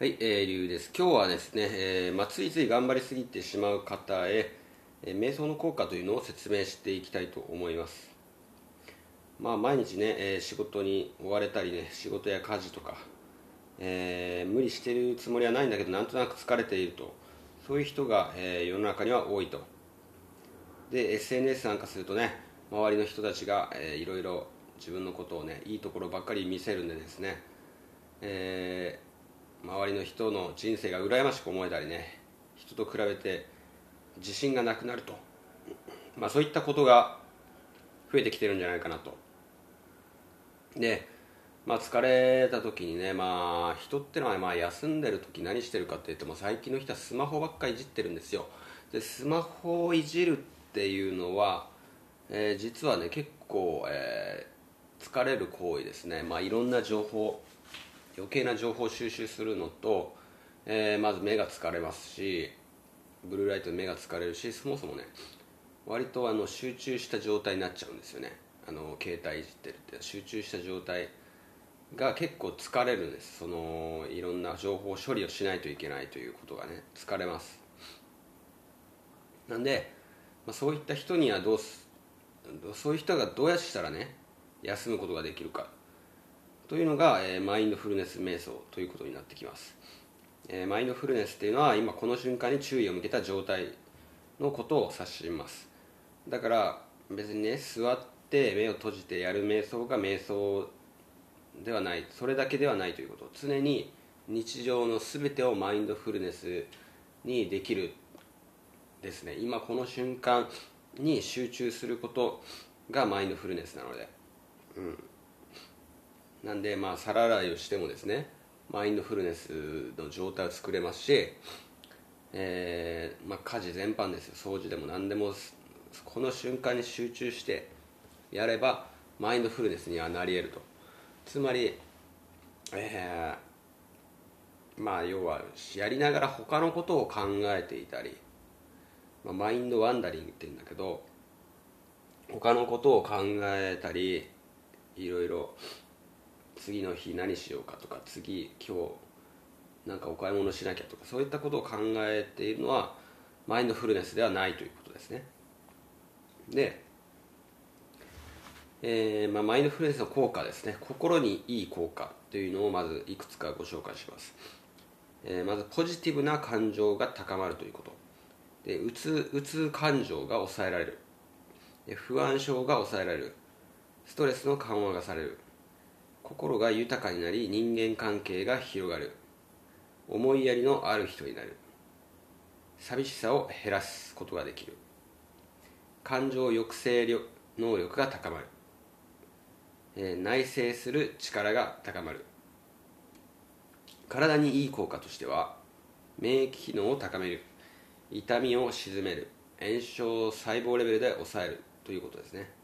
はい、えー、リュウです。今日はですね、えーまあ、ついつい頑張りすぎてしまう方へ、えー瞑想の効果というのを説明していきたいと思います。まあ、毎日ね、えー仕事に追われたりね、仕事や家事とか、え無理してるつもりはないんだけど、なんとなく疲れていると、そういう人が、え世の中には多いと。で、SNS 参加するとね、周りの人たちが、えーいろいろ自分のことをね、いいところばっかり見せるんでですね、えー周りの人の人生が羨ましく思えたりね人と比べて自信がなくなると、まあ、そういったことが増えてきてるんじゃないかなと。で、まあ、疲れた時にね、まあ、人ってのはまあ休んでる時何してるかって言っても最近の人はスマホばっかいじってるんですよ。でスマホをいじるっていうのは、えー実はね結構、えー疲れる行為ですね、まあ、いろんな情報余計な情報を収集するのと、えーまず目が疲れますしブルーライトで目が疲れるしそもそもね割とあの集中した状態になっちゃうんですよね。あの携帯いじってるって。集中した状態が結構疲れるんです。そのいろんな情報処理をしないといけないということがね疲れます。なんで、まあ、そういった人にはどうすそういう人がどうやしたらね休むことができるか。というのが、えーマインドフルネス瞑想ということになってきます、えーマインドフルネスっていうのは今この瞬間に注意を向けた状態のことを指します。だから別にね座って目を閉じてやる瞑想が瞑想ではない。それだけではないということ。常に日常の全てをマインドフルネスにできるですね。今この瞬間に集中することがマインドフルネスなので。うん。なんでまあ皿洗いをしてもですねマインドフルネスの状態を作れますし、えーまあ、家事全般ですよ。掃除でも何でもこの瞬間に集中してやればマインドフルネスにはなり得ると。つまり、えーまあ要はやりながら他のことを考えていたり、まあ、マインドワンダリングって言うんだけど他のことを考えたりいろいろ次の日何しようかとか次今日なんかお買い物しなきゃとかそういったことを考えているのはマインドフルネスではないということですね。で、えーまあ、マインドフルネスの効果ですね。心にいい効果というのをまずいくつかご紹介します、えーまずポジティブな感情が高まるということ。でうつうつ感情が抑えられる。不安症が抑えられる。ストレスの緩和がされる。心が豊かになり人間関係が広がる。思いやりのある人になる。寂しさを減らすことができる。感情抑制能力が高まる、えー内省する力が高まる。体にいい効果としては免疫機能を高める。痛みを鎮める。炎症を細胞レベルで抑えるということですね。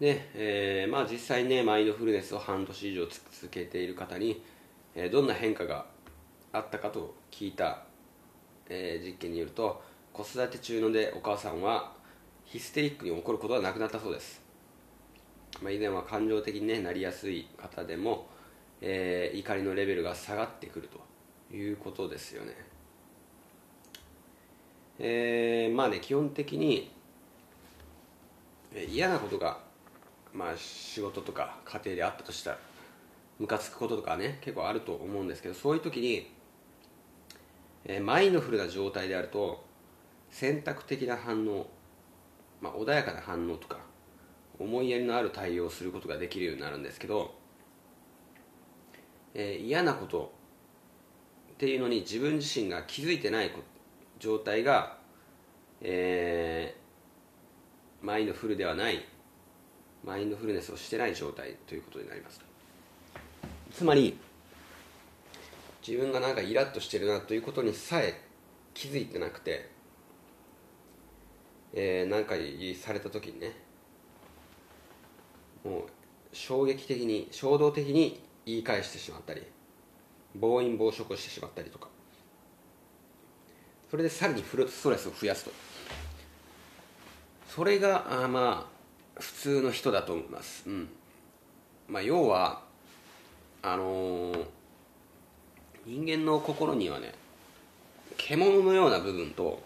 で、えーまあ、実際ねマインドフルネスを半年以上続けている方に、えーどんな変化があったかと聞いた、えー実験によると子育て中のでお母さんはヒステリックに怒ることはなくなったそうです、まあ、以前は感情的に、ね、なりやすい方でも、えー怒りのレベルが下がってくるということですよね。えーまあね基本的に嫌なことがまあ仕事とか家庭であったとしたらムカつくこととかね結構あると思うんですけどそういう時に、えーマインドフルな状態であると選択的な反応、まあ、穏やかな反応とか思いやりのある対応をすることができるようになるんですけど、えー嫌なことっていうのに自分自身が気づいてない状態が、えーマインドフルではないマインドフルネスをしてない状態ということになりますつまり自分がなんかイラッとしてるなということにさえ気づいてなくて、えー、なんかされた時にねもう衝撃的に衝動的に言い返してしまったり暴飲暴食をしてしまったりとか。それでさらにフルストレスを増やすと。それがあまあ普通の人だと思います、うん。まあ、要はあのー人間の心にはね獣のような部分と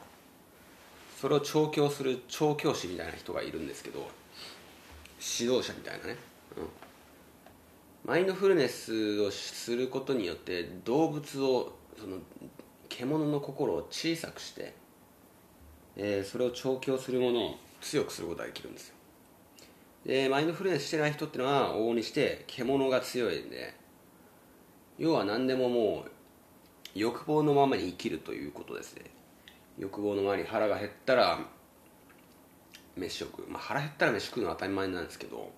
それを調教する調教師みたいな人がいるんですけど指導者みたいなね、うん、マインドフルネスをすることによって動物をその獣の心を小さくして、えーそれを調教するものを強くすることができるんですよ。でマインドフルネスしてない人っていうのは往々にして獣が強いんで要は何でももう欲望のままに生きるということですね。欲望のままに腹が減ったら飯食う、まあ、腹減ったら飯食うのは当たり前なんですけど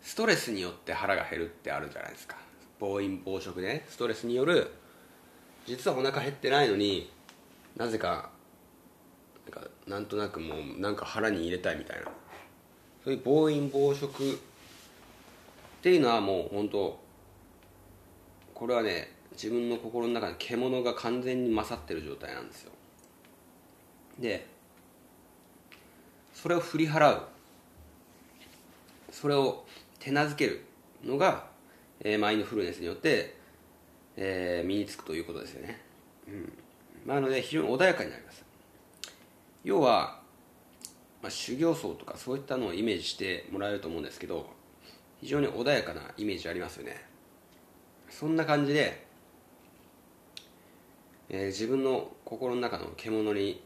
ストレスによって腹が減るってあるじゃないですか。暴飲暴食、ね、ストレスによる実はお腹減ってないのになぜかなんかなんとなくもうなんか腹に入れたいみたいな。そういう暴飲暴食っていうのはもう本当これはね自分の心の中で獣が完全に勝ってる状態なんですよ。でそれを振り払う。それを手なずけるのが、えーマインドフルネスによって、えー身につくということですよね、うん。まあなので非常に穏やかになります。要は、まあ、修行僧とかそういったのをイメージしてもらえると思うんですけど非常に穏やかなイメージありますよね。そんな感じで、えー自分の心の中の獣に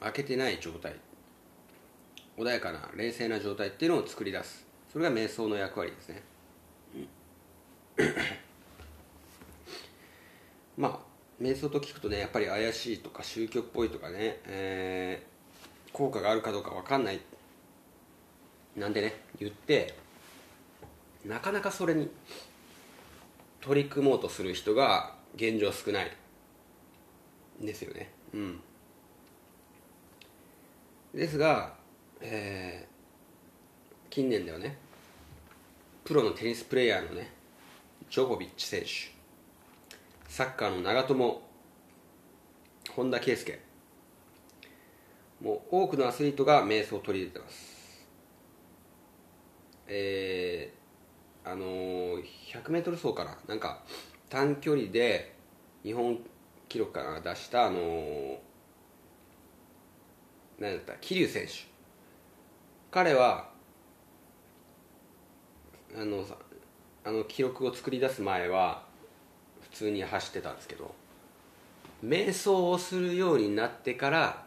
負けてない状態穏やかな冷静な状態っていうのを作り出す。それが瞑想の役割ですね。まあ瞑想と聞くとねやっぱり怪しいとか宗教っぽいとかね、えー効果があるかどうか分かんない。なんでね言ってなかなかそれに取り組もうとする人が現状少ない。んですよね。うん。ですが、えー近年ではねプロのテニスプレーヤーのねジョコビッチ選手サッカーの長友本田圭佑もう多くのアスリートが瞑想を取り入れてます。えーあのー 100m 走かななんか短距離で日本記録から出したあのー何だった桐生選手。彼はあのあの記録を作り出す前は普通に走ってたんですけど瞑想をするようになってから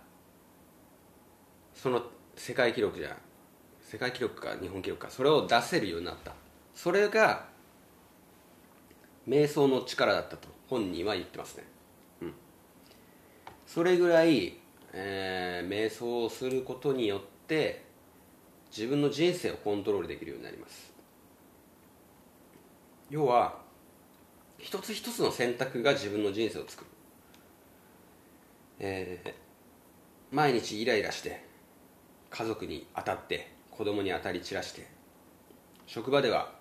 その世界記録じゃ世界記録か日本記録かそれを出せるようになった。それが瞑想の力だったと本人は言ってますね。うん。それぐらい、えー瞑想をすることによって自分の人生をコントロールできるようになります。要は一つ一つの選択が自分の人生を作る、えー毎日イライラして家族に当たって子供に当たり散らして職場では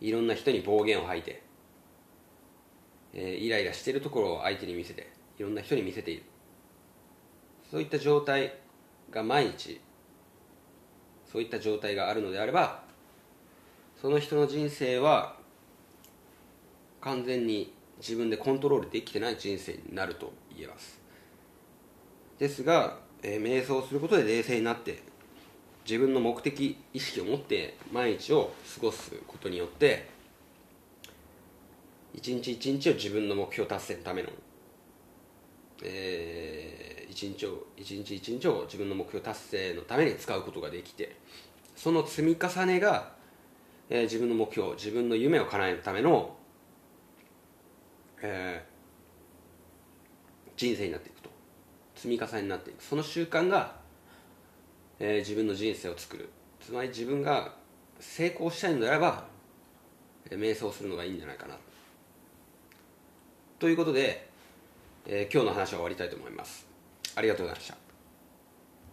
いろんな人に暴言を吐いて、えーイライラしているところを相手に見せていろんな人に見せている。そういった状態が毎日そういった状態があるのであればその人の人生は完全に自分でコントロールできてない人生になると言えます。ですが、えー瞑想することで冷静になって自分の目的意識を持って毎日を過ごすことによって一日一日を自分の目標達成のための、えー一日を一日一日を自分の目標達成のために使うことができてその積み重ねが、えー自分の目標自分の夢を叶えるための、えー人生になっていくと。積み重ねになっていく。その習慣が、えー自分の人生を作る。つまり自分が成功したいのであれば、えー瞑想するのがいいんじゃないかな。ということで、えー今日の話は終わりたいと思います。ありがとうございました。